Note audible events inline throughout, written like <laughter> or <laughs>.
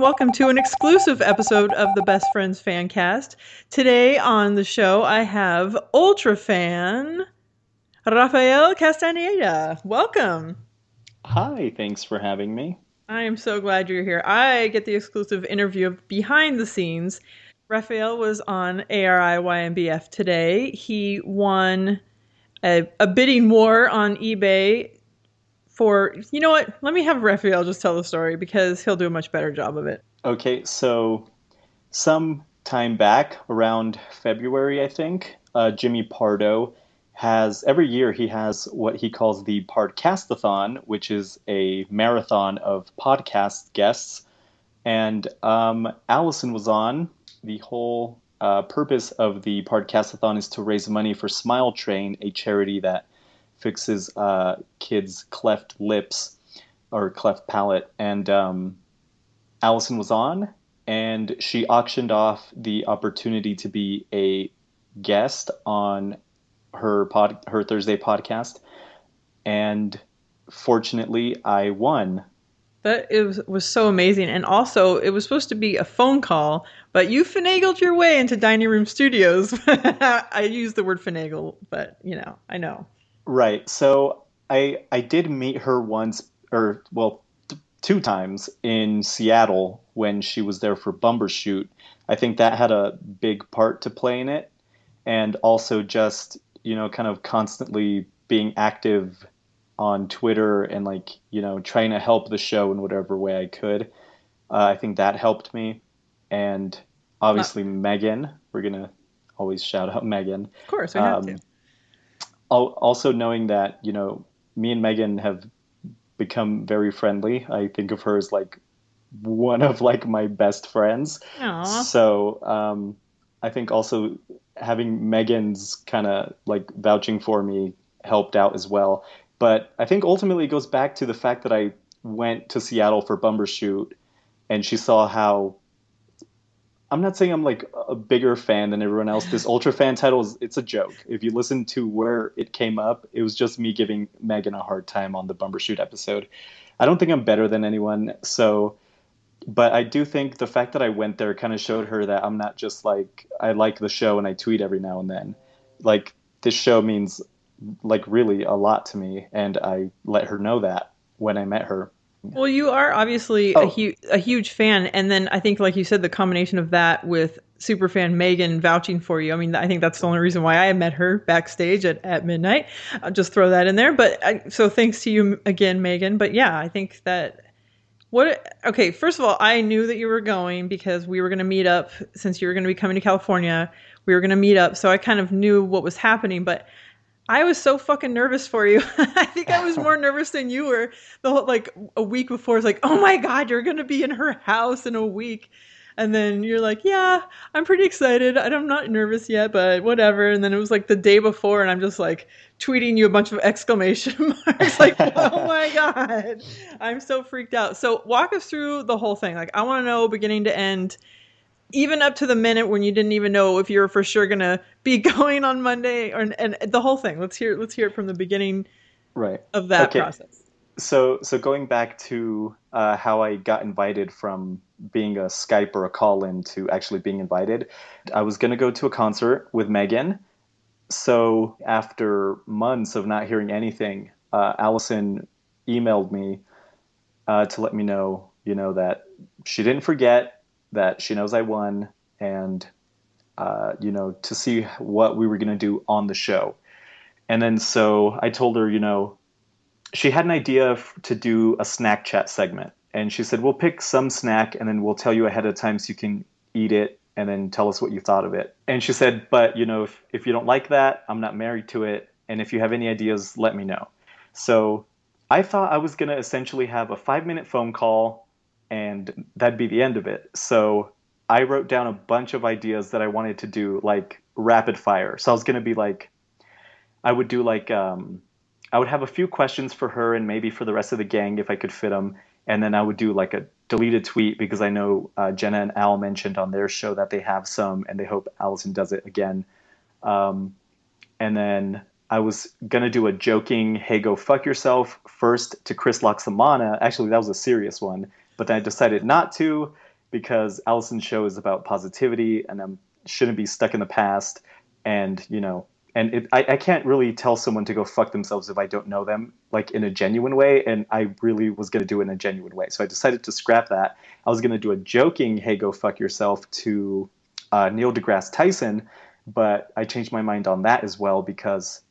and welcome to an exclusive episode of the Best Friends Fancast. Today on the show, I have Ultra fan Rafael Castaneda. Welcome. Hi, thanks for having me. I am so glad you're here. I get the exclusive interview of behind the scenes. Rafael was on ARI YNBF today. He won a, a bidding war on eBay for you know what? Let me have Rafael just tell the story because he'll do a much better job of it. Okay, so some time back, around February, I think, uh, Jimmy Pardo has every year he has what he calls the Podcastathon, which is a marathon of podcast guests. And um, Allison was on. The whole uh, purpose of the Podcastathon is to raise money for Smile Train, a charity that fixes uh, kids' cleft lips or cleft palate. And um, Allison was on, and she auctioned off the opportunity to be a guest on her pod, her Thursday podcast, and fortunately, I won. That it was, was so amazing, and also it was supposed to be a phone call, but you finagled your way into Dining Room Studios. <laughs> I use the word finagle, but you know, I know. Right. So I I did meet her once, or well, th- two times in Seattle when she was there for Bumbershoot. I think that had a big part to play in it, and also just you know kind of constantly being active on Twitter and like you know trying to help the show in whatever way I could. Uh, I think that helped me, and obviously uh, Megan. We're gonna always shout out Megan. Of course, we have um, to also knowing that you know me and Megan have become very friendly. I think of her as like one of like my best friends. Aww. So um, I think also having Megan's kind of like vouching for me helped out as well. But I think ultimately it goes back to the fact that I went to Seattle for Bumbershoot and she saw how I'm not saying I'm like a bigger fan than everyone else. This ultra fan title is it's a joke. If you listen to where it came up, it was just me giving Megan a hard time on the Bumbershoot episode. I don't think I'm better than anyone, so but I do think the fact that I went there kind of showed her that I'm not just like I like the show and I tweet every now and then. Like this show means like really a lot to me and I let her know that when I met her. Well, you are obviously oh. a, hu- a huge fan, and then I think, like you said, the combination of that with superfan Megan vouching for you. I mean, I think that's the only reason why I met her backstage at, at midnight. I'll just throw that in there. But I, so thanks to you again, Megan. But yeah, I think that what okay, first of all, I knew that you were going because we were going to meet up since you were going to be coming to California. We were going to meet up, so I kind of knew what was happening, but I was so fucking nervous for you. <laughs> I think I was <laughs> more nervous than you were. The whole, like a week before, it's like, oh my god, you're gonna be in her house in a week, and then you're like, yeah, I'm pretty excited. I'm not nervous yet, but whatever. And then it was like the day before, and I'm just like tweeting you a bunch of <laughs> exclamation marks, like, oh my god, I'm so freaked out. So walk us through the whole thing. Like, I want to know beginning to end even up to the minute when you didn't even know if you were for sure gonna be <laughs> going on Monday or and the whole thing. Let's hear let's hear it from the beginning right of that okay. process. So so going back to uh, how I got invited from being a Skype or a call in to actually being invited, I was gonna go to a concert with Megan. So after months of not hearing anything, uh, Allison emailed me uh, to let me know, you know, that she didn't forget that she knows I won, and uh, you know, to see what we were going to do on the show. And then so I told her, you know, she had an idea to do a snack chat segment, and she said, "We'll pick some snack, and then we'll tell you ahead of time so you can eat it." And then tell us what you thought of it. And she said, But you know, if, if you don't like that, I'm not married to it. And if you have any ideas, let me know. So I thought I was going to essentially have a five minute phone call and that'd be the end of it. So I wrote down a bunch of ideas that I wanted to do, like rapid fire. So I was going to be like, I would do like, um, I would have a few questions for her and maybe for the rest of the gang if I could fit them. And then I would do like a deleted tweet because I know uh, Jenna and Al mentioned on their show that they have some and they hope Allison does it again. Um, and then I was going to do a joking, hey, go fuck yourself first to Chris Loxamana. Actually, that was a serious one but I decided not to. because Allison's show is about positivity and I shouldn't be stuck in the past. And, you know, and it, I, I can't really tell someone to go fuck themselves if I don't know them, like in a genuine way. And I really was going to do it in a genuine way. So I decided to scrap that. I was going to do a joking, hey, go fuck yourself to uh, Neil deGrasse Tyson. But I changed my mind on that as well because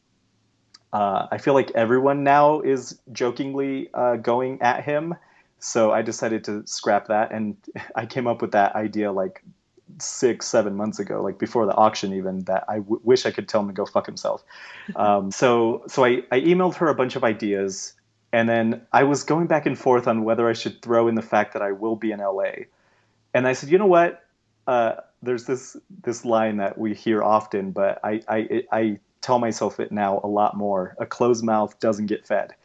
uh, I feel like everyone now is jokingly uh, going at him. So I decided to scrap that. And <laughs> I came up with that idea like six, seven months ago, like before the auction, even that I w- wish I could tell him to go fuck himself. <laughs> Um, so, so I, I emailed her a bunch of ideas, and then I was going back and forth on whether I should throw in the fact that I will be in LA. And I said, you know what? Uh, there's this this line that we hear often, but I, I I tell myself it now a lot more. A closed mouth doesn't get fed.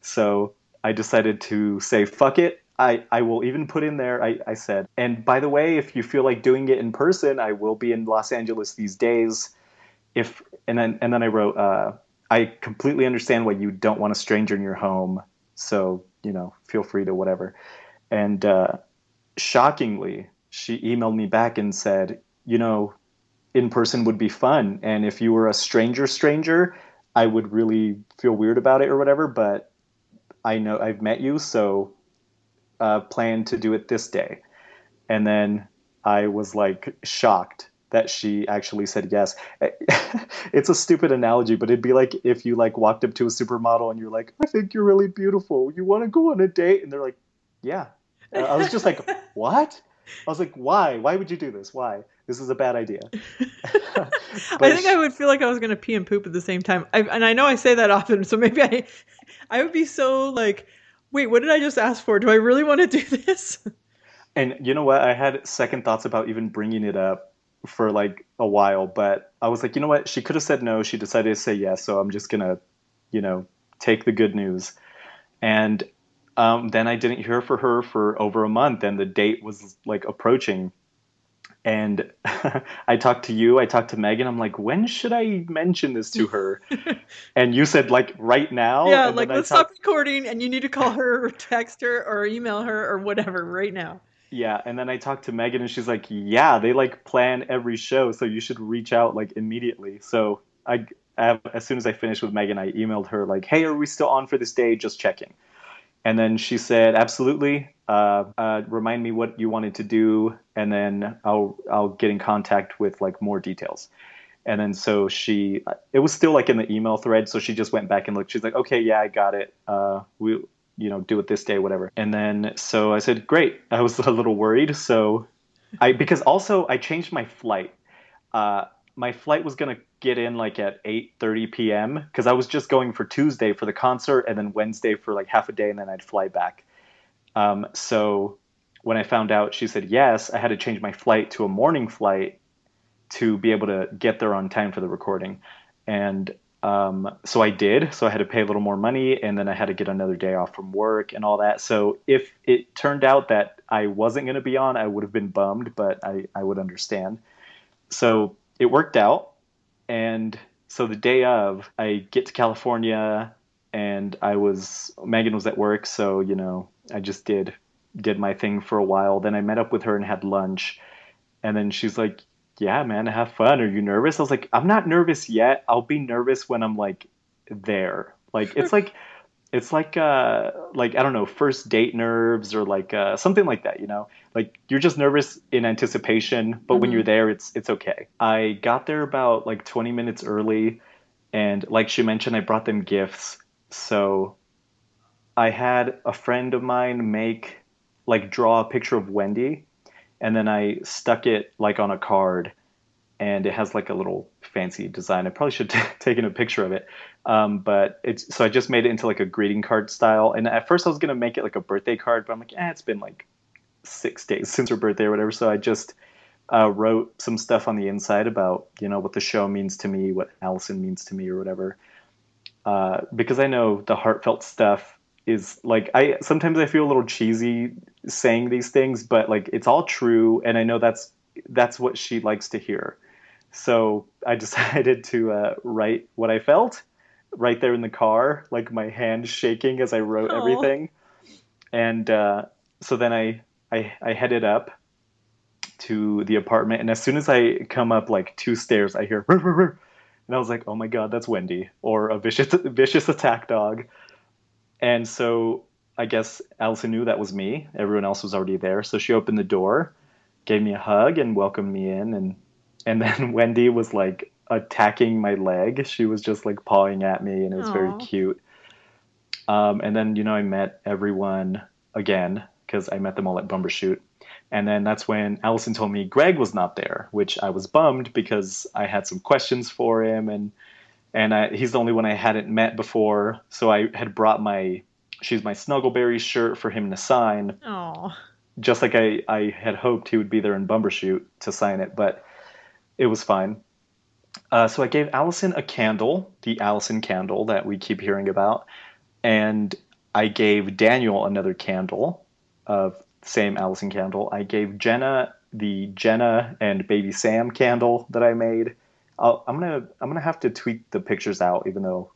So I decided to say fuck it. I, I will even put in there, I, I said, and by the way, if you feel like doing it in person, I will be in Los Angeles these days. If and then and then I wrote, uh, I completely understand why you don't want a stranger in your home. So, you know, feel free to whatever. And uh, shockingly, she emailed me back and said, you know, in person would be fun. And if you were a stranger, stranger, I would really feel weird about it or whatever. But I know I've met you, so uh, plan to do it this day. And then I was like shocked that she actually said yes. <laughs> it's a stupid analogy, but it'd be like if you like walked up to a supermodel and you're like, "I think you're really beautiful. You want to go on a date?" And they're like, "Yeah." I was just like, <laughs> "What?" I was like, "Why? Why would you do this? Why? This is a bad idea." <laughs> <laughs> I think I would feel like I was going to pee and poop at the same time. I, and I know I say that often, so maybe I I would be so like wait, what did I just ask for? Do I really want to do this? <laughs> And you know what? I had second thoughts about even bringing it up for like a while, but I was like, you know what? She could have said no. She decided to say yes, so I'm just gonna, you know, take the good news. And um, then I didn't hear for her for over a month, and the date was like approaching and <laughs> I talked to you, I talked to Megan. I'm like, when should I mention this to her? <laughs> and you said like right now. Yeah, like let's talk- stop recording, and you need to call her, or text her, or email her, or whatever right now. Yeah, and then I talked to Megan, and she's like, yeah, they like plan every show, so you should reach out like immediately. So I, as soon as I finished with Megan, I emailed her like, hey, are we still on for this day? Just checking. And then she said, absolutely. Uh, uh, remind me what you wanted to do, and then I'll I'll get in contact with like more details. And then so she, it was still like in the email thread, so she just went back and looked. She's like, okay, yeah, I got it. Uh, we, you know, do it this day, whatever. And then so I said, great. I was <laughs> a little worried, so I because also I changed my flight. Uh, my flight was gonna get in like at 8:30 p.m. because I was just going for Tuesday for the concert and then Wednesday for like half a day and then I'd fly back. Um, so when I found out she said yes, I had to change my flight to a morning flight to be able to get there on time for the recording. And um, so I did. So I had to pay a little more money and then I had to get another day off from work and all that. So if it turned out that I wasn't going to be on, I would have been bummed, but I, I would understand. So it worked out. And so the day of, I get to California and I was, Megan was at work. So, you know, I just did, did my thing for a while. Then I met up with her and had lunch. And then she's like, yeah, man, have fun. Are you nervous? I was like, I'm not nervous yet. I'll be nervous when I'm like there. Like, it's like, <laughs> it's like uh like i don't know first date nerves or like uh something like that you know like you're just nervous in anticipation but mm-hmm. when you're mm-hmm. there it's it's okay i got there about like 20 minutes early and like she mentioned i brought them gifts so i had a friend of mine make like draw a picture of wendy and then i stuck it like on a card and it has like a little fancy design. I probably should <laughs> have taken a picture of it, um, but it's so I just made it into like a greeting card style. And at first I was gonna make it like a birthday card, but I'm like, eh, it's been like six days <laughs> since her birthday or whatever. So I just uh, wrote some stuff on the inside about you know what the show means to me, what Allison means to me, or whatever. Uh, because I know the heartfelt stuff is like I sometimes I feel a little cheesy saying these things, but like it's all true, and I know that's that's what she likes to hear. So I <laughs> decided to uh, write what I felt right there in the car, like my hand shaking as I wrote Aww. everything. And uh, so then I, I, I headed up to the apartment, and as soon as I come up like two stairs, I hear, rrr, rrr, rrr, and I was like, oh my god, that's Wendy, or a vicious <laughs> vicious attack dog. And so I guess Allison knew that was me. Everyone else was already there, so she opened the door, gave me a hug, and welcomed me in, and and then <laughs> Wendy was like attacking my leg. She was just like pawing at me, and it was Aww. very cute. Um, and then you know I met everyone again because I met them all at Bumbershoot. And then that's when Allison told me Greg was not there, which I was bummed because I had some questions for him, and and I, he's the only one I hadn't met before. So I had brought my she's my Snuggleberry shirt for him to sign. Aww. Just like I, I had hoped he would be there in Bumbershoot to sign it, but it was fine. Uh, so I gave Allison a candle, the Allison candle that we keep hearing about, and I gave Daniel another candle of same Allison candle. I gave Jenna the Jenna and Baby Sam candle that I made. i am gonna I'm gonna have to tweet the pictures out, even though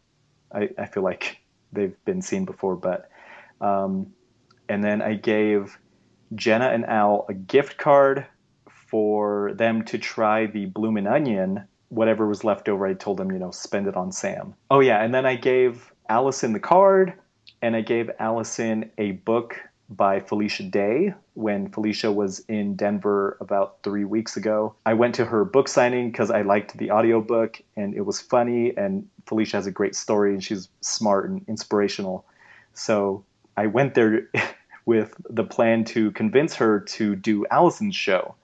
I, I feel like they've been seen before. But um, and then I gave Jenna and Al a gift card for them to try the bloomin' onion. Whatever was left over, I told them, you know, spend it on Sam. Oh yeah, and then I gave Allison the card, and I gave Allison a book by Felicia Day when Felicia was in Denver about three weeks ago. I went to her book signing because I liked the audiobook and it was funny and Felicia has a great story and she's smart and inspirational. So I went there <laughs> with the plan to convince her to do Allison's show.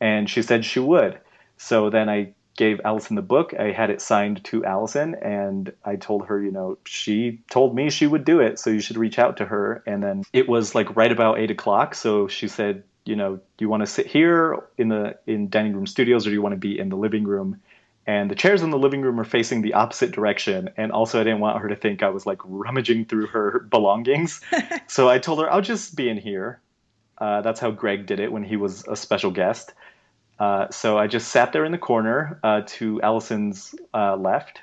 And she said she would. So then I gave Allison the book. I had it signed to Allison, and I told her, you know, she told me she would do it, so you should reach out to her. And then it was like right about eight o'clock, so she said, you know, do you want to sit here in the in dining room studios, or do you want to be in the living room? And the chairs in the living room are facing the opposite direction. And also, I didn't want her to think I was like rummaging through her <laughs> belongings. <laughs> so I told her, I'll just be in here. Uh, that's how Greg did it when he was a special guest. Uh, so I just sat there in the corner uh, to Allison's uh, left,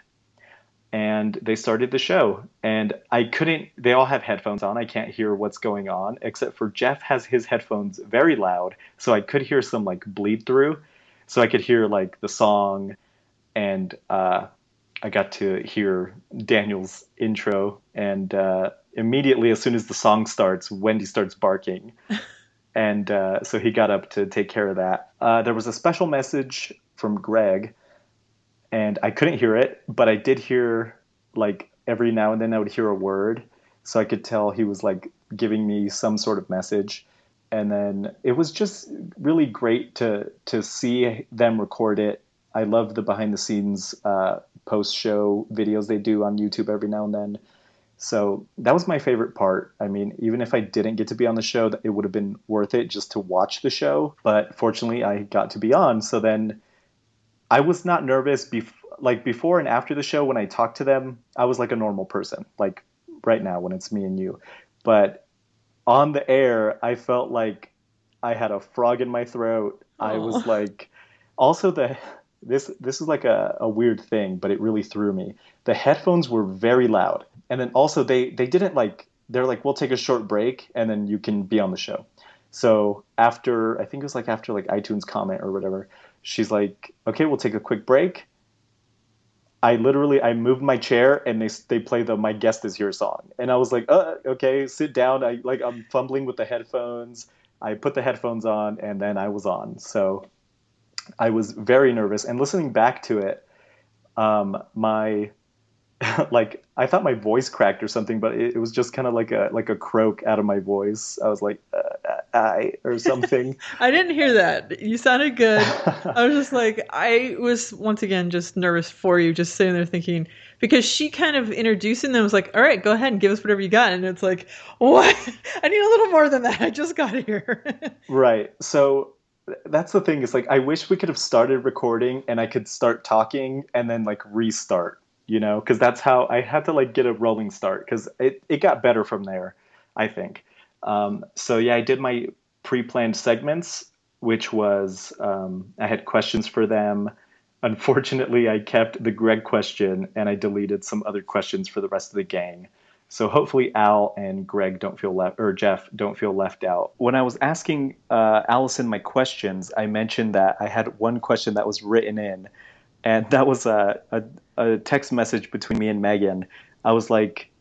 and they started the show. And I couldn't. They all have headphones on. I can't hear what's going on, except for Jeff has his headphones very loud, so I could hear some like bleed through. So I could hear like the song, and uh, I got to hear Daniel's intro. And uh, immediately, as soon as the song starts, Wendy starts barking. <laughs> and uh, so he got up to take care of that. Uh, there was a special message from Greg, and I couldn't hear it, but I did hear like every now and then I would hear a word, so I could tell he was like giving me some sort of message. And then it was just really great to to see them record it. I love the behind the scenes uh, post show videos they do on YouTube every now and then so that was my favorite part. I mean, even if I didn't get to be on the show, it would have been worth it just to watch the show. But fortunately, I got to be on. So then I was not nervous. Bef- like before and after the show, when I talked to them, I was like a normal person, like right now when it's me and you. But on the air, I felt like I had a frog in my throat. Aww. I was like, also the this this is like a, a weird thing, but it really threw me. The headphones were very loud. And then also they they didn't like they're like we'll take a short break and then you can be on the show. So after i think it was like after like itunes comment or whatever she's like okay we'll take a quick break. I literally i moved my chair and they they play the my guest is here song. And i was like uh, okay sit down. I like i'm fumbling with the headphones. I put the headphones on and then i was on. So i was very nervous and listening back to it um, my <laughs> like I thought my voice cracked or something, but it, it was just kind of like a like a croak out of my voice. I was like, uh, "I" or something. <laughs> I didn't hear that. You sounded good. <laughs> I was just like, I was once again just nervous for you, just sitting there thinking because she kind of introducing them was like, "All right, go ahead and give us whatever you got," and it's like, "What? I need a little more than that. I just got here." right. So that's the thing is like I wish we could have started recording and I could start talking and then like restart you know, because that's how I had to like get a rolling start because it, it got better from there, I think. Um, so yeah, I did my pre-planned segments, which was um, I had questions for them. Unfortunately, I kept the Greg question and I deleted some other questions for the rest of the gang. So hopefully Al and Greg don't feel left or Jeff don't feel left out. When I was asking uh, Allison my questions, I mentioned that I had one question that was written in, and that was a, a, a text message between me and Megan. I was like,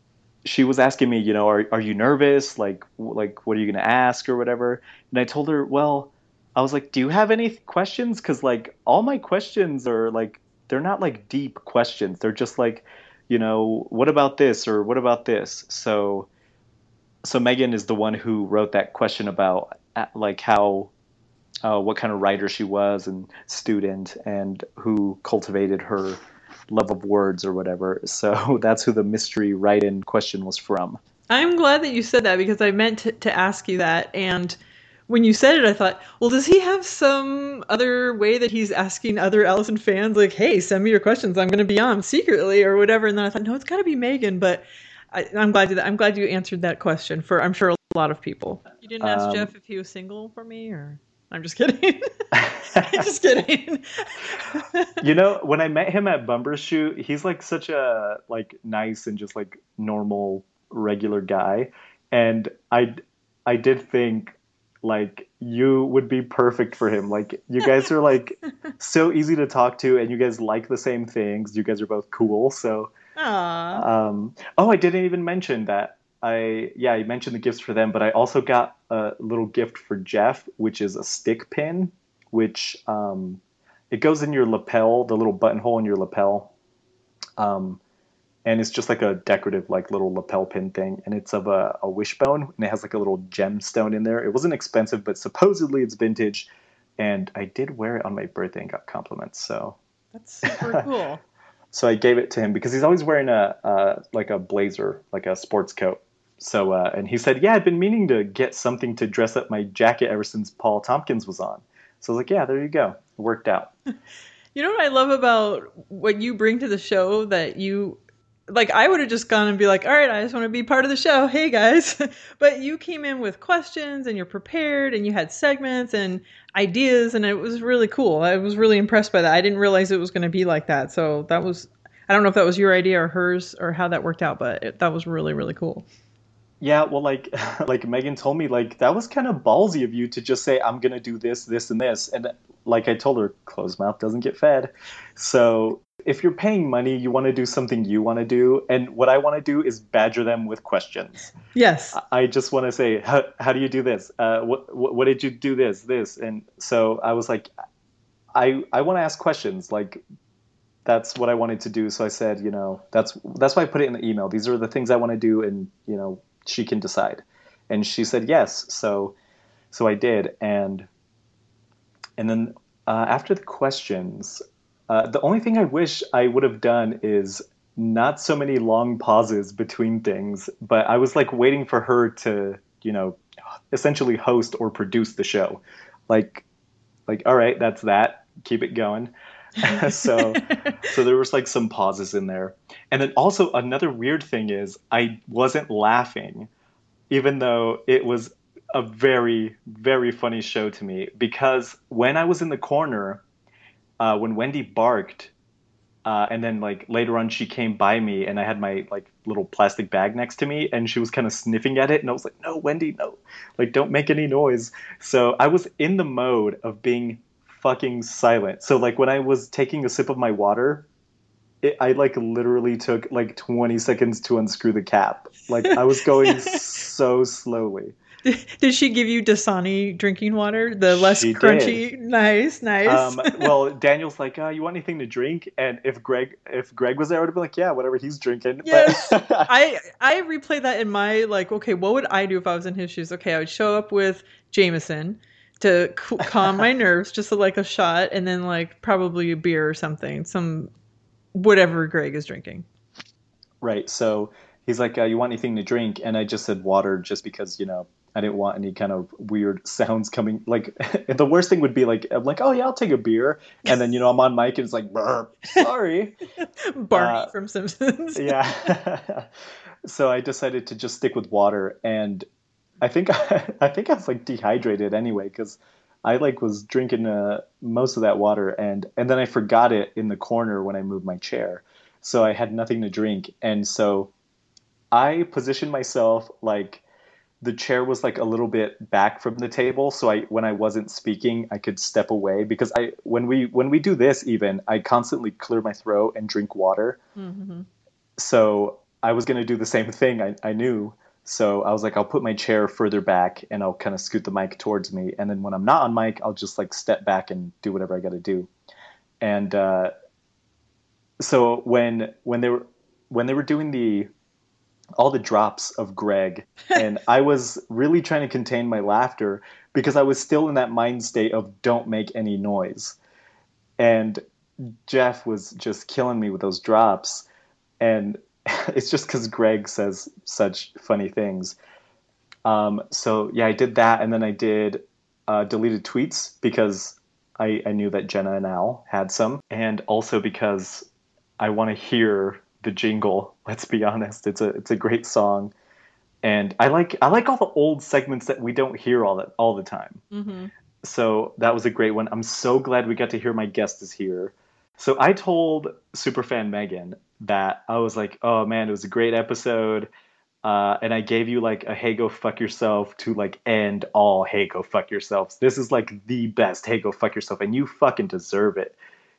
she was asking me, you know, are are you nervous? Like like what are you gonna ask or whatever? And I told her, well, I was like, do you have any questions? Because like all my questions are like they're not like deep questions. They're just like you know, what about this or what about this? So, so Megan is the one who wrote that question about uh, like how, uh, what kind of writer she was and student and who cultivated her love of words or whatever. So <laughs> that's who the mystery write-in question was from. I'm glad that you said that because I meant to, to ask you that and when you said it, I thought, well, does he have some other way that he's asking other Allison fans, like, hey, send me your questions, I'm going to be on secretly or whatever? And then I thought, no, it's got to be Megan. But I, am glad you, I'm glad you answered that question for, I'm sure, a lot of people. You didn't ask um, Jeff if he was single for me, or I'm just kidding. <laughs> I'm just <laughs> kidding. you know, when I met him at Bumbershoot, he's like such a like nice and just like normal, regular guy, and I I did think like you would be perfect for him. Like you guys are like <laughs> so easy to talk to, and you guys like the same things. You guys are both cool. So, Aww. um, oh, I didn't even mention that. I yeah, I mentioned the gifts for them, but I also got a little gift for Jeff, which is a stick pin, which um, it goes in your lapel, the little buttonhole in your lapel. Um, and it's just like a decorative like little lapel pin thing. And it's of a, a wishbone and it has like a little gemstone in there. It wasn't expensive but supposedly it's vintage. And i did wear it on my birthday and got compliments so. That's super <laughs> cool. So i gave it to him because he's always wearing a uh, like a blazer like a sports coat. So uh, and he said yeah i've been meaning to get something to dress up my jacket ever since paul tompkins was on. So i was like yeah there you go. It worked out. <laughs> You know what i love about what you bring to the show that you like I would have just gone and be like, "All right, I just want to be part of the show. Hey guys." <laughs> but you came in with questions and you're prepared and you had segments and ideas and it was really cool. I was really impressed by that. I didn't realize it was going to be like that. So that was I don't know if that was your idea or hers or how that worked out, but it, that was really really cool. Yeah, well like <laughs> like Megan told me like that was kind of ballsy of you to just say I'm going to do this this and this and like I told her closed mouth doesn't get fed. So if you're paying money, you want to do something you want to do. And what I want to do is badger them with questions. Yes. I just want to say, how, how do you do this? Uh, what, what, what, did you do this, this? And so I was like, I, I want to ask questions. Like, that's what I wanted to do. So I said, you know, that's, that's why I put it in the email. These are the things I want to do. And, you know, she can decide. And she said, yes. So, so I did. And, and then uh, after the questions, uh, the only thing I wish I would have done is not so many long pauses between things, but I was like waiting for her to, you know, essentially host or produce the show. Like, like, all right, that's that. Keep it going. <laughs> so, so there was like some pauses in there, and then also another weird thing is I wasn't laughing, even though it was a very, very funny show to me because when I was in the corner uh, when Wendy barked, uh, and then like later on she came by me and I had my like little plastic bag next to me and she was kind of sniffing at it and I was like, no, Wendy, no, like don't make any noise. So I was in the mode of being fucking silent. So like when I was taking a sip of my water, it, I like literally took like 20 seconds to unscrew the cap. Like I was going <laughs> so slowly. <laughs> Did she give you Dasani drinking water? The less she crunchy. Did. Nice, nice. Um, well, Daniel's like, uh, "You want anything to drink?" And if Greg, if Greg was there, I would have been like, "Yeah, whatever he's drinking." Yes, <laughs> I I replay that in my like, okay, what would I do if I was in his shoes? Okay, I would show up with Jameson to <laughs> calm my nerves, just like a shot, and then like probably a beer or something, some whatever Greg is drinking. Right. So he's like, uh, "You want anything to drink?" And I just said water, just because you know I didn't want any kind of weird <laughs> sounds coming. Like <laughs> the worst thing would be like I'm like, oh yeah, I'll take a beer, and then you know I'm on mic and it's like, sorry, <laughs> Barney uh, from Simpsons. yeah. so I decided to just stick with water, and I think I, I think I was like dehydrated anyway because I like was drinking uh, most of that water, and and then I forgot it in the corner when I moved my chair, so I had nothing to drink, and so I positioned myself like the chair was like a little bit back from the table so i when i wasn't speaking i could step away because i when we when we do this even i constantly clear my throat and drink water. Mm-hmm. so i was going to do the same thing I, I knew. So i was like i'll put my chair further back and i'll kind of scoot the mic towards me and then when i'm not on mic i'll just like step back and do whatever i got to do. And uh, so when when they were when they were doing the all the drops of Greg, and I was really trying to contain my laughter because I was still in that mind state of don't make any noise. And Jeff was just killing me with those drops, and <laughs> it's just because Greg says such funny things. Um, so yeah, I did that, and then I did uh, deleted tweets because I, I knew that Jenna and Al had some, and also because I want to hear the jingle. Let's be honest, it's a it's a great song, and I like I like all the old segments that we don't hear all that all the time. Mm-hmm. So that was a great one. I'm so glad we got to hear my guest is here. So I told superfan Megan that I was like, oh man, it was a great episode. Uh, and I gave you like a hey go fuck yourself to like end all hey go fuck yourselves. This is like the best hey go fuck yourself, and you fucking deserve it.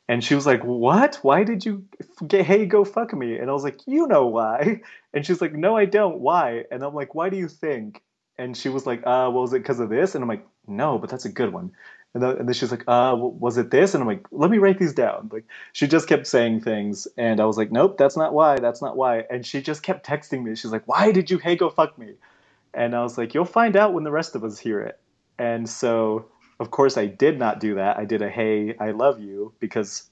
And she was like, "What? Why did you hey go fuck me?" And I was like, "You know why?" <laughs> And she's like, "No, I don't. Why?" And I'm like, "Why do you think?" And she was like, "Uh, well, was it because of this?" And I'm like, "No, but that's a good one." And, then, and then she's like, "Uh, was it this?" And I'm like, "Let me write these down." Like she just kept saying things, and I was like, "Nope, that's not why. That's not why." And she just kept texting me. She's like, "Why did you hey go fuck me?" And I was like, "You'll find out when the rest of us hear it." And so of course, I did not do that. I did a "Hey, I love you" because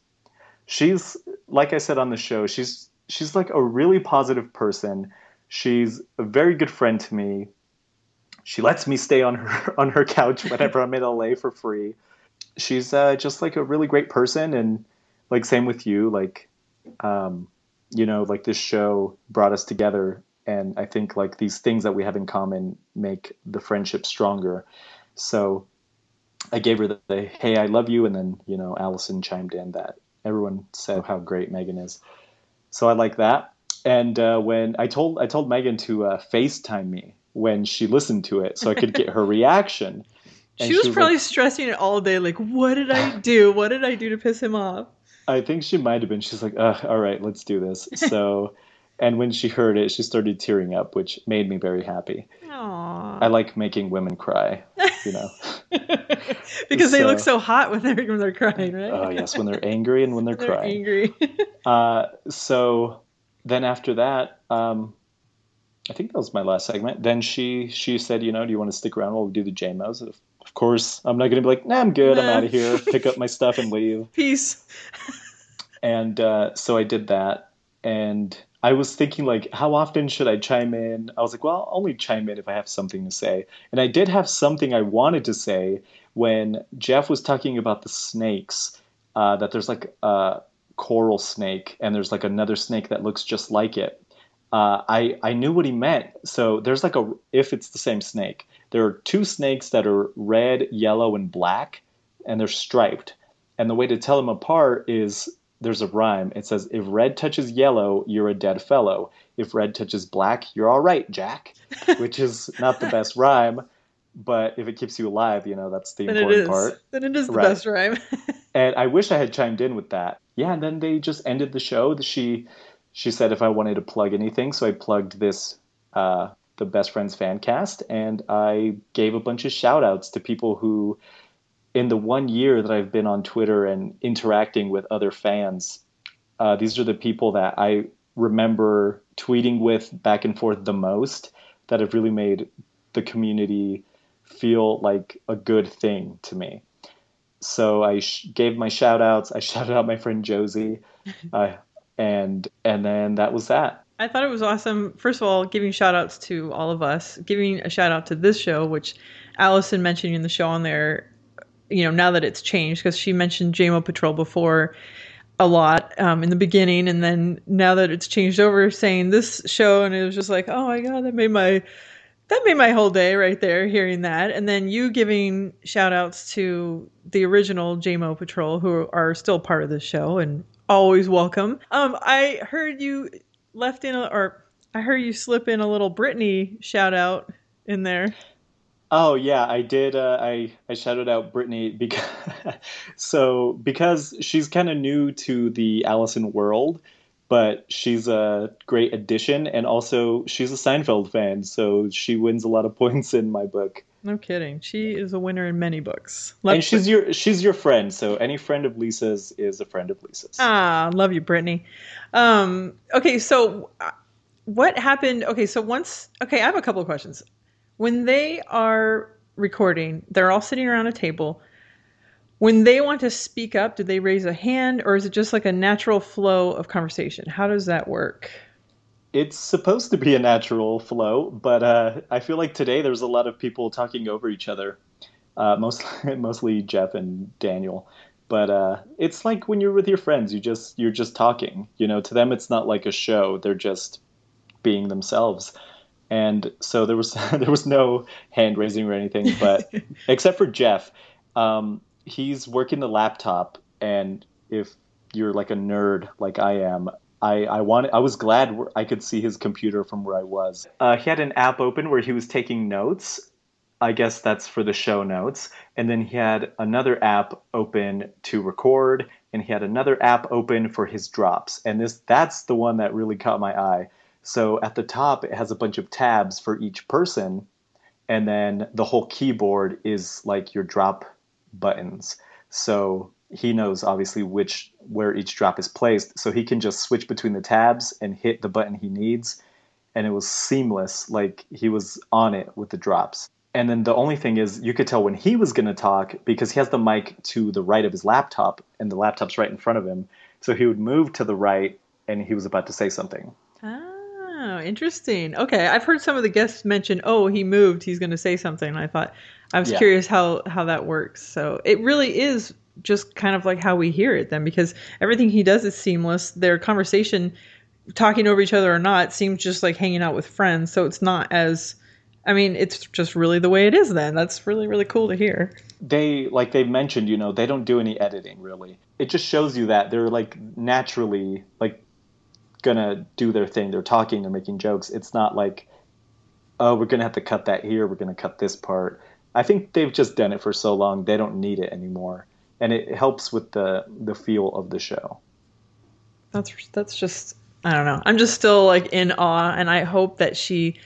she's like I said on the show. She's she's like a really positive person. She's a very good friend to me. She lets me stay on her <laughs> on her couch whenever I'm in LA for free. She's uh, just like a really great person, and like same with you. Like, um, you know, like this show brought us together, and I think like these things that we have in common make the friendship stronger. So I gave her the, the, hey, I love you, and then you know Allison chimed in that everyone said how great Megan is, so I like that. And uh, when I told I told Megan to uh, FaceTime me when she listened to it, so I could get her <laughs> reaction. she, was she was probably like, stressing it all day, like, "What did I <laughs> do? What did I do to piss him off?" I think she might have been. She's like, "All right, let's do this." So. And when she heard it, she started tearing up, which made me very happy. Aww. I like making women cry, you know. <laughs> because so, they look so hot when they're when they're crying, right? Oh yes, when they're angry and when they're, <laughs> they're crying. Angry. <laughs> uh, so then after that, um, I think that was my last segment. Then she she said, you know, do you want to stick around while we do the JMOs? Of, of course, I'm not going to be like, nah, I'm good. Nah. I'm out of here. Pick up my stuff and leave. Peace. and uh, so I did that, and I was thinking like, how often should I chime in? I was like, well, I'll only chime in if I have something to say. And I did have something I wanted to say when Jeff was talking about the snakes. Uh, that there's like a coral snake and there's like another snake that looks just like it. Uh, I I knew what he meant. So there's like a if it's the same snake, there are two snakes that are red, yellow, and black, and they're striped. And the way to tell them apart is there's a rhyme. It says, "If red touches yellow, you're a dead fellow. If red touches black, you're all right, Jack." <laughs> Which is not the best rhyme, but if it keeps you alive, you know that's the then important part. Then it is the right. best rhyme. <laughs> and I wish I had chimed in with that. Yeah, and then they just ended the show. She she said if I wanted to plug anything, so I plugged this. Uh, the Best Friends fan cast, and I gave a bunch of shout outs to people who in the one year that I've been on Twitter and interacting with other fans, uh, these are the people that I remember tweeting with back and forth the most that have really made the community feel like a good thing to me. So I sh- gave my shout outs. I <laughs> shouted out my friend Josie. <laughs> Uh, and and then that was that. I thought it was awesome. First of all, giving shout outs to all of us, giving a shout out to this show, which Allison mentioned in the show on there you know, now that it's changed, because she mentioned JMO Patrol before a lot um, in the beginning, and then now that it's changed over, saying this show, and it was just like, oh my god, that made my that made my whole day right there hearing that, and then you giving shout outs to the original JMO Patrol who are still part of the show and always welcome. Um, I heard you left in a, or I heard you slip in a little Brittany shout out in there. Oh yeah, I did. Uh, I I shouted out Brittany because <laughs> so because she's kind of new to the Allison world, but she's a great addition, and also she's a Seinfeld fan, so she wins a lot of <laughs> points in my book. No kidding. She is a winner in many books. Love and she's your she's your friend, so any friend of Lisa's is a friend of Lisa's. Ah, love you, Brittany. Um, okay, so uh, what happened? Okay, so once okay, I have a couple of questions when they are recording, they're all sitting around a table. When they want to speak up, do they raise a hand or is it just like a natural flow of conversation? How does that work? It's supposed to be a natural flow, but uh, I feel like today there's a lot of people talking over each other, uh, mostly <laughs> mostly Jeff and Daniel. But uh, it's like when you're with your friends, you just you're just talking. You know, to them it's not like a show; they're just being themselves and so there was <laughs> there was no hand raising or anything, but <laughs> except for Jeff, um, he's working the laptop, and if you're like a nerd like I am, I I wanted I was glad I could see his computer from where I was. Uh, he had an app open where he was taking notes. I guess that's for the show notes, and then he had another app open to record, and he had another app open for his drops, and this that's the one that really caught my eye so at the top, it has a bunch of tabs for each person, and then the whole keyboard is like your drop buttons. So he knows obviously which where each drop is placed, so he can just switch between the tabs and hit the button he needs, and it was seamless. Like he was on it with the drops. And then the only thing is, you could tell when he was going to talk because he has the mic to the right of his laptop, and the laptop's right in front of him. So he would move to the right, and he was about to say something. Ah. Oh, interesting. Okay, I've heard some of the guests mention, "Oh, he moved. He's going to say something." I thought I was yeah. curious how how that works. So it really is just kind of like how we hear it then, because everything he does is seamless. Their conversation, talking over each other or not, seems just like hanging out with friends. So it's not as I mean, it's just really the way it is then. That's really, really cool to hear. They, like they mentioned, you know, they don't do any editing really. It just shows you that they're like naturally, like gonna do their thing. They're talking, they're making jokes. It's not like, oh, we're gonna have to cut that here. We're gonna cut this part. I think they've just done it for so long they don't need it anymore, and it helps with the the feel of the show. That's that's just I don't know. I'm just still like in awe, and I hope that she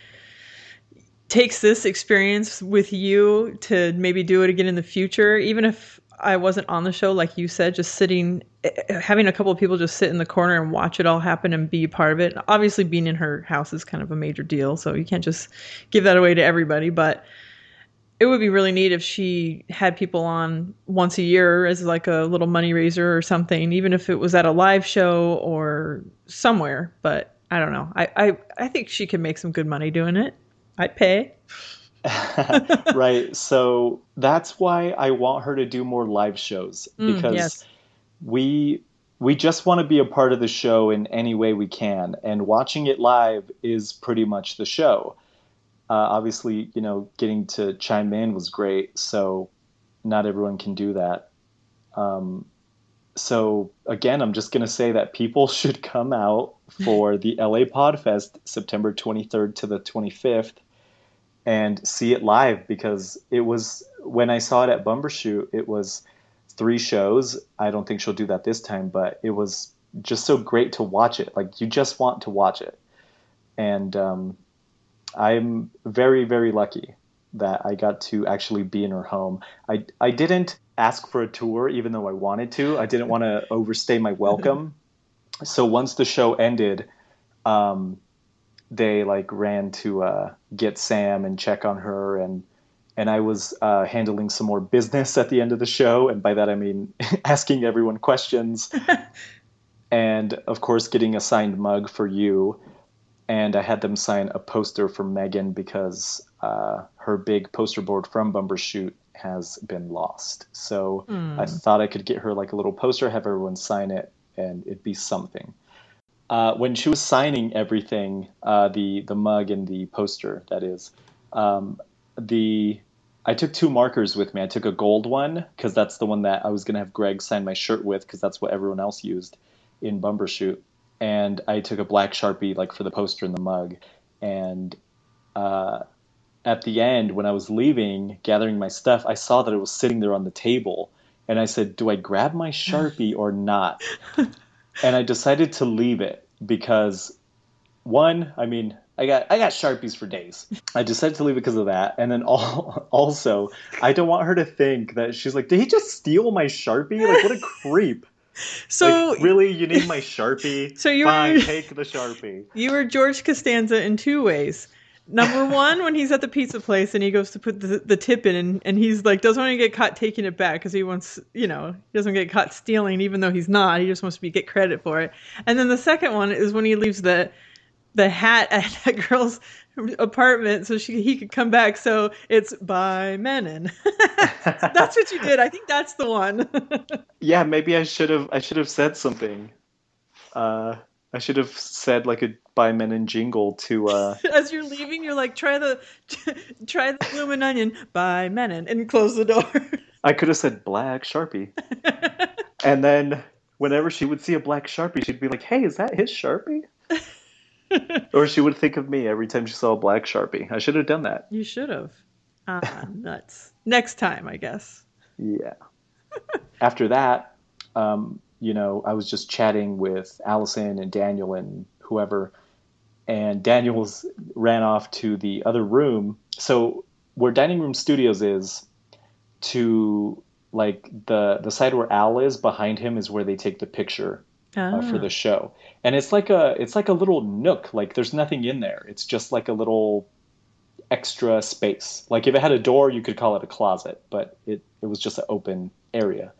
takes this experience with you to maybe do it again in the future, even if I wasn't on the show, like you said, just sitting, eh, eh, having a couple of people just sit in the corner and watch it all happen and be part of it. Obviously, being in her house is kind of a major deal, so you can't just give that away to everybody. But it would be really neat if she had people on once a year as like a little money raiser or something, even if it was at a live show or somewhere. But I don't know. I, I, I think she could make some good money doing it. I'd pay. <laughs> right. So that's why I want her to do more live shows mm, because mm, yes. we we just want to be a part of the show in any way we can, and watching it live is pretty much the show. Uh, obviously, you know, getting to chime in was great, so not everyone can do that. Um, so again, I'm just going to say that people <laughs> should come out for the LA Podfest September 23rd to the 25th and see it live because it was when I saw it at Bumbershoot, it was three shows. I don't think she'll do that this time, but it was just so great to watch it. Like you just want to watch it, and um, I'm very very lucky that I got to actually be in her home. I I didn't ask for a tour even though I wanted to. I didn't want to overstay my welcome. <laughs> so once the show ended, um, they like ran to uh, get Sam and check on her and and I was uh, handling some more business at the end of the show, and by that I mean <laughs> asking everyone questions, <laughs> and of course getting a signed mug for you, and I had them sign a poster for Megan because uh, her big poster board from Bumbershoot has been lost. So mm. I thought I could get her like a little poster, have everyone sign it, and it'd be something uh, when she was signing everything, uh, the the mug and the poster, that is, um, the I took two markers with me. I took a gold one because that's the one that I was gonna have Greg sign my shirt with because that's what everyone else used in Bumbershoot, and I took a black sharpie like for the poster and the mug, and uh, at the end when I was leaving, gathering my stuff, I saw that it was sitting there on the table, and I said, "Do I grab my <laughs> sharpie or not?" And I decided to leave it because one, I mean, I got I got sharpies for days. I decided to leave it because of that, and then all, <laughs> also I don't want her to think that she's like, did he just steal my sharpie? Like, what a creep. <laughs> So like, really, you need my sharpie? <laughs> So you Fine, were take the sharpie. You were George Costanza in two ways. Number one, when he's at the pizza place and he goes to put the, the tip in, and, and he's like, doesn't want to get caught taking it back because he wants, you know, he doesn't get caught stealing, even though he's not. He just wants to be, get credit for it. And then the second one is when he leaves the the hat <laughs> at that girl's apartment so she he could come back. So it's by Mennen. <laughs> that's what you did. I think that's the one. <laughs> yeah, maybe I should have I should have said something. Uh, I should have said like a by Mennen jingle to. Uh... <laughs> As you're leaving, you're like, try the <laughs> try the bloomin' onion by Mennen and close the door. <laughs> I could have said black sharpie, and then whenever she would see a black sharpie, she'd be like, "Hey, is that his sharpie?" or she would think of me every time she saw a black sharpie. I should have done that. You should have. Ah, nuts. Next time, I guess. Yeah. After that, um, you know, I was just chatting with Alison and Daniel and whoever, and Daniel's <laughs> ran off to the other room. So where Dining Room Studios is, to like the the side where Al is behind him is where they take the picture uh, for the ah. show. And it's like a it's like a little nook. Like there's nothing in there. It's just like a little extra space. Like if it had a door, you could call it a closet, but it it was just an open area.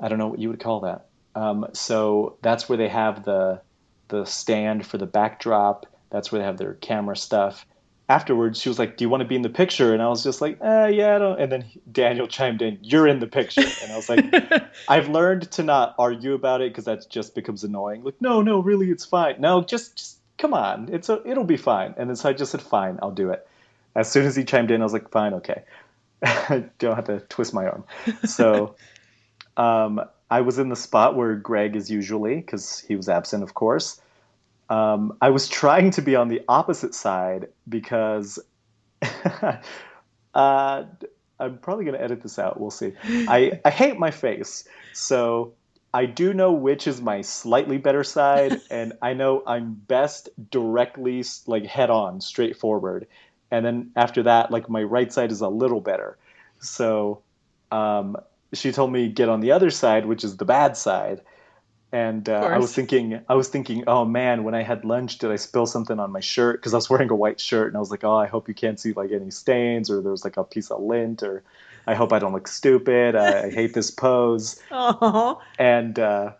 I don't know what you would call that. Um, so that's where they have the the stand for the backdrop. That's where they have their camera stuff. Afterwards she was like do you want to be in the picture? And i was just like uh, yeah i don't and then daniel chimed in you're in the picture. And i was like <laughs> i've learned to not argue about it because that just becomes annoying. Like no no really it's fine. No just just come on. It's a, it'll be fine. And then so i just said fine i'll do it. As soon as he chimed in i was like fine okay. <laughs> I don't have to twist my arm. So um, i was in the spot where greg is usually because he was absent of course um, I was trying to be on the opposite side because <laughs> uh, I'm probably going to edit this out. We'll see. I, I hate my face. So I do know which is my slightly better side, <laughs> and I know I'm best directly, like head on, straightforward. And then after that, like my right side is a little better. So um, she told me get on the other side, which is the bad side and uh, I was thinking, I was thinking, oh man, when I had lunch, did I spill something on my shirt? Because I was wearing a white shirt, and I was like, oh, I hope you can't see like any stains, or there's like a piece of lint, or I hope I don't look stupid. I, I hate this <laughs> pose. Aww. And uh,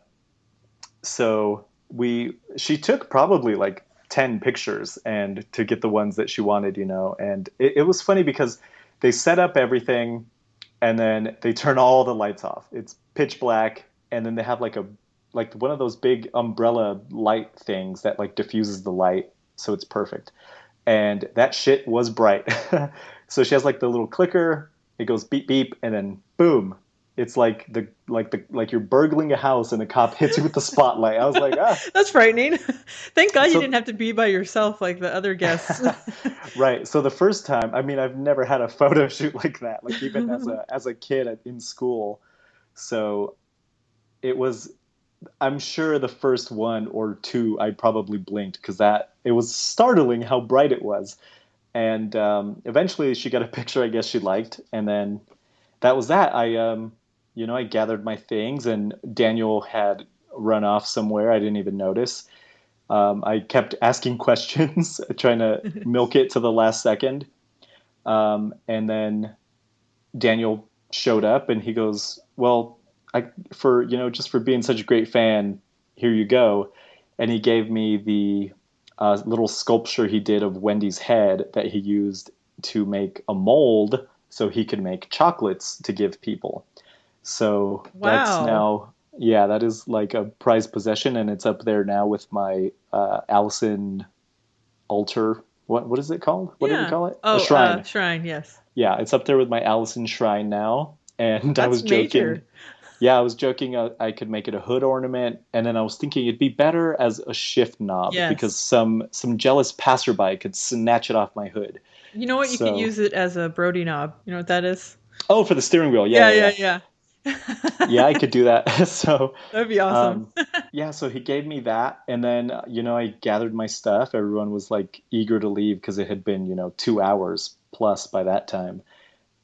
so we, she took probably like ten pictures, and to get the ones that she wanted, you know. And it, it was funny because they set up everything, and then they turn all the lights off. It's pitch black, and then they have like a like one of those big umbrella light things that like diffuses the light so it's perfect. And that shit was bright. <laughs> So she has like the little clicker. It goes beep beep and then boom it's like the like the like you're burgling a house and a cop hits you with the spotlight. I was like ah. <laughs> That's frightening. <laughs> Thank god so, you didn't have to be by yourself like the other guests. <laughs> Right. So the first time i mean i've never had a photo shoot like that like even as a as a kid in school. So it was I'm sure the first one or two I probably blinked because that it was startling how bright it was. And um, eventually she got a picture I guess she liked, and then that was that. I um, you know I gathered my things, and Daniel had run off somewhere. I didn't even notice. Um, I kept asking <laughs> questions, trying to <laughs> milk it to the last second, um, and then Daniel showed up, and he goes, "Well." I, for you know just for being such a great fan, here you go. And he gave me the uh, little sculpture he did of Wendy's head that he used to make a mold so he could make chocolates to give people. So wow. that's now yeah, that is like a prized possession, and it's up there now with my uh, Alison altar. What what is it called? What yeah. did we call it? Oh, a shrine. Uh, shrine. Yes. Yeah, it's up there with my Alison shrine now, and That's I was joking. Major yeah, I was joking. Uh, I could make it a hood ornament, and then I was thinking it'd be better as a shift knob yes. because some some jealous passerby could snatch it off my hood. You know what? You so, can use it as a Brody knob. You know what that is? Oh, for the steering wheel. Yeah, yeah, yeah. yeah. yeah. Yeah, I could do that. <laughs> <laughs> so that'd be awesome. um, yeah, so he gave me that, and then you know I gathered my stuff. Everyone was like eager to leave because it had been you know two hours plus by that time,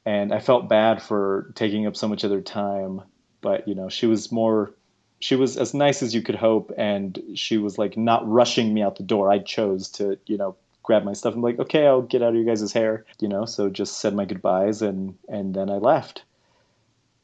and I felt bad for taking up so much of their time. But you know, she was more she was as nice as you could hope and she was like not rushing me out the door i chose to you know grab my stuff and be like, okay, I'll get out of you guys' hair, you know. So just said my goodbyes and and then I left.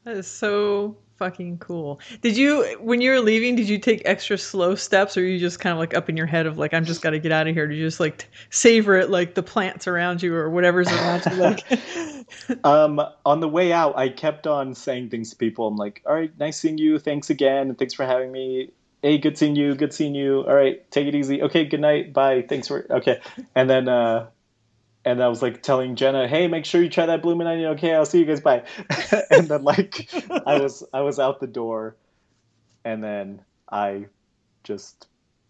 That is so fucking cool. Did you when you were leaving? Did you take extra slow steps, or you just kind of like up in your head of like, I'm just got to get out of here? Did you just like savor it, like the plants around you or whatever's around you? Like, <laughs> um, on the way out, I kept on saying things to people. I'm like, all right, nice seeing you. Thanks again, and thanks for having me hey, good seeing you, good seeing you. All right, take it easy. Okay, good night, bye. Thanks for okay. And then uh and I was like telling Jenna, hey, make sure you try that bloomin' onion. Okay, I'll see you guys. Bye. <laughs> and then like I was I was out the door, and then I just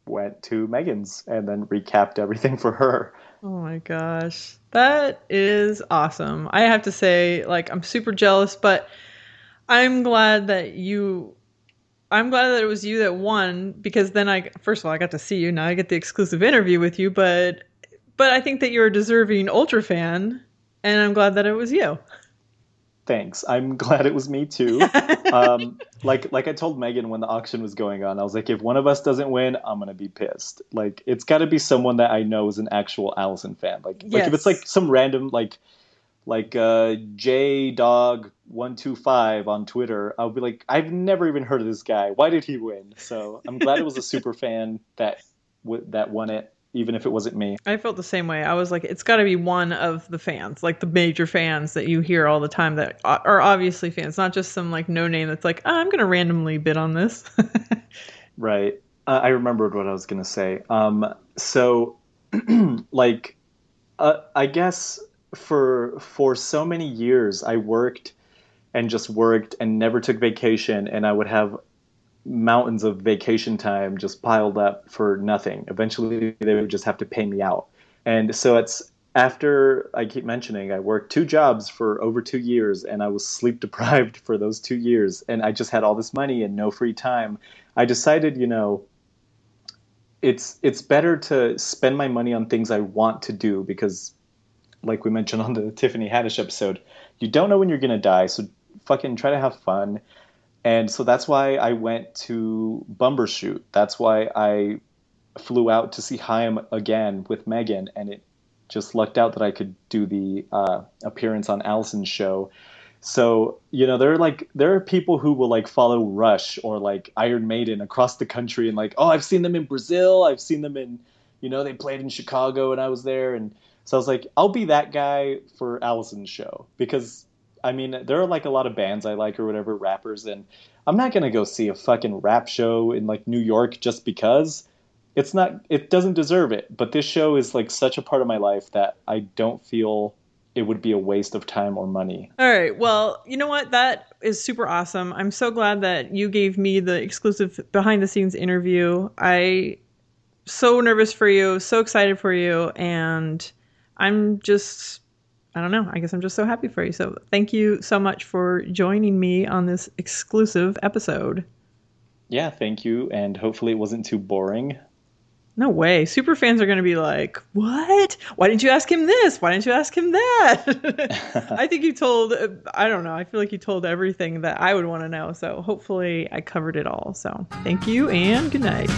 went to Megan's and then recapped everything for her. Oh my gosh, that is awesome. I have to say, like, I'm super jealous, but I'm glad that you I'm glad that it was you that won because then I first of all I got to see you. Now I get the exclusive interview with you, but but I think that you're a deserving ultra fan, and I'm glad that it was you. Thanks. I'm <laughs> glad it was me too. <laughs> um, like like I told Megan when the auction was going on, I was like, if one of us doesn't win, I'm gonna be pissed. Like it's got to be someone that I know is an actual Alison fan. Like yes. like if it's like some random like like uh, J Dog one two five on Twitter, I'll be like, I've never even heard of this guy. Why did he win? So I'm glad it was a super <laughs> fan that w- that won it, even if it wasn't me. I felt the same way. I was like, it's got to be one of the fans, like the major fans that you hear all the time that are obviously fans, not just some like no name that's like, oh, I'm gonna randomly bid on this. <laughs> right. Uh, I remembered what I was gonna say. Um, so, <clears throat> like, uh, I guess for for so many years I worked and just worked and never took vacation and I would have mountains of vacation time just piled up for nothing. Eventually they would just have to pay me out. And so it's after I keep mentioning I worked two jobs for over 2 years and I was sleep <laughs> deprived for those 2 years and I just had all this money and no free time. I decided, you know, it's it's better to spend my money on things I want to do because like we mentioned on the <laughs> Tiffany Haddish episode, you don't know when you're gonna die, so fucking try to have fun. And so that's why I went to Bumbershoot. That's why I flew out to see Haim again with Megan, and it just lucked out that I could do the uh, appearance on Alison's show. So you know, there are like there are people who will like follow Rush or like Iron Maiden across the country, and like, oh, I've seen them in Brazil, I've seen them in, you know, they played in Chicago, and I was there, and so I was like, I'll be that guy for Alison's show because I mean, there are like a lot of bands I like or whatever, rappers, and I'm not gonna go see a fucking rap show in like New York just because it's not it doesn't deserve it. But this show is like such a part of my life that I don't feel it would be a waste of time or money. All right. Well, you know what? That is super awesome. I'm so glad that you gave me the exclusive behind the scenes interview. I so nervous for you, so excited for you, and I'm just I don't know. I guess I'm just so happy for you. So thank you so much for joining me on this exclusive episode. Yeah, thank you. And hopefully it wasn't too boring. No way. Super fans are going to be like, what? Why didn't you ask him this? Why didn't you ask him that? <laughs> I think you told, I don't know. I feel like you told everything that I would want to know. So hopefully I covered it all. So thank you and good night.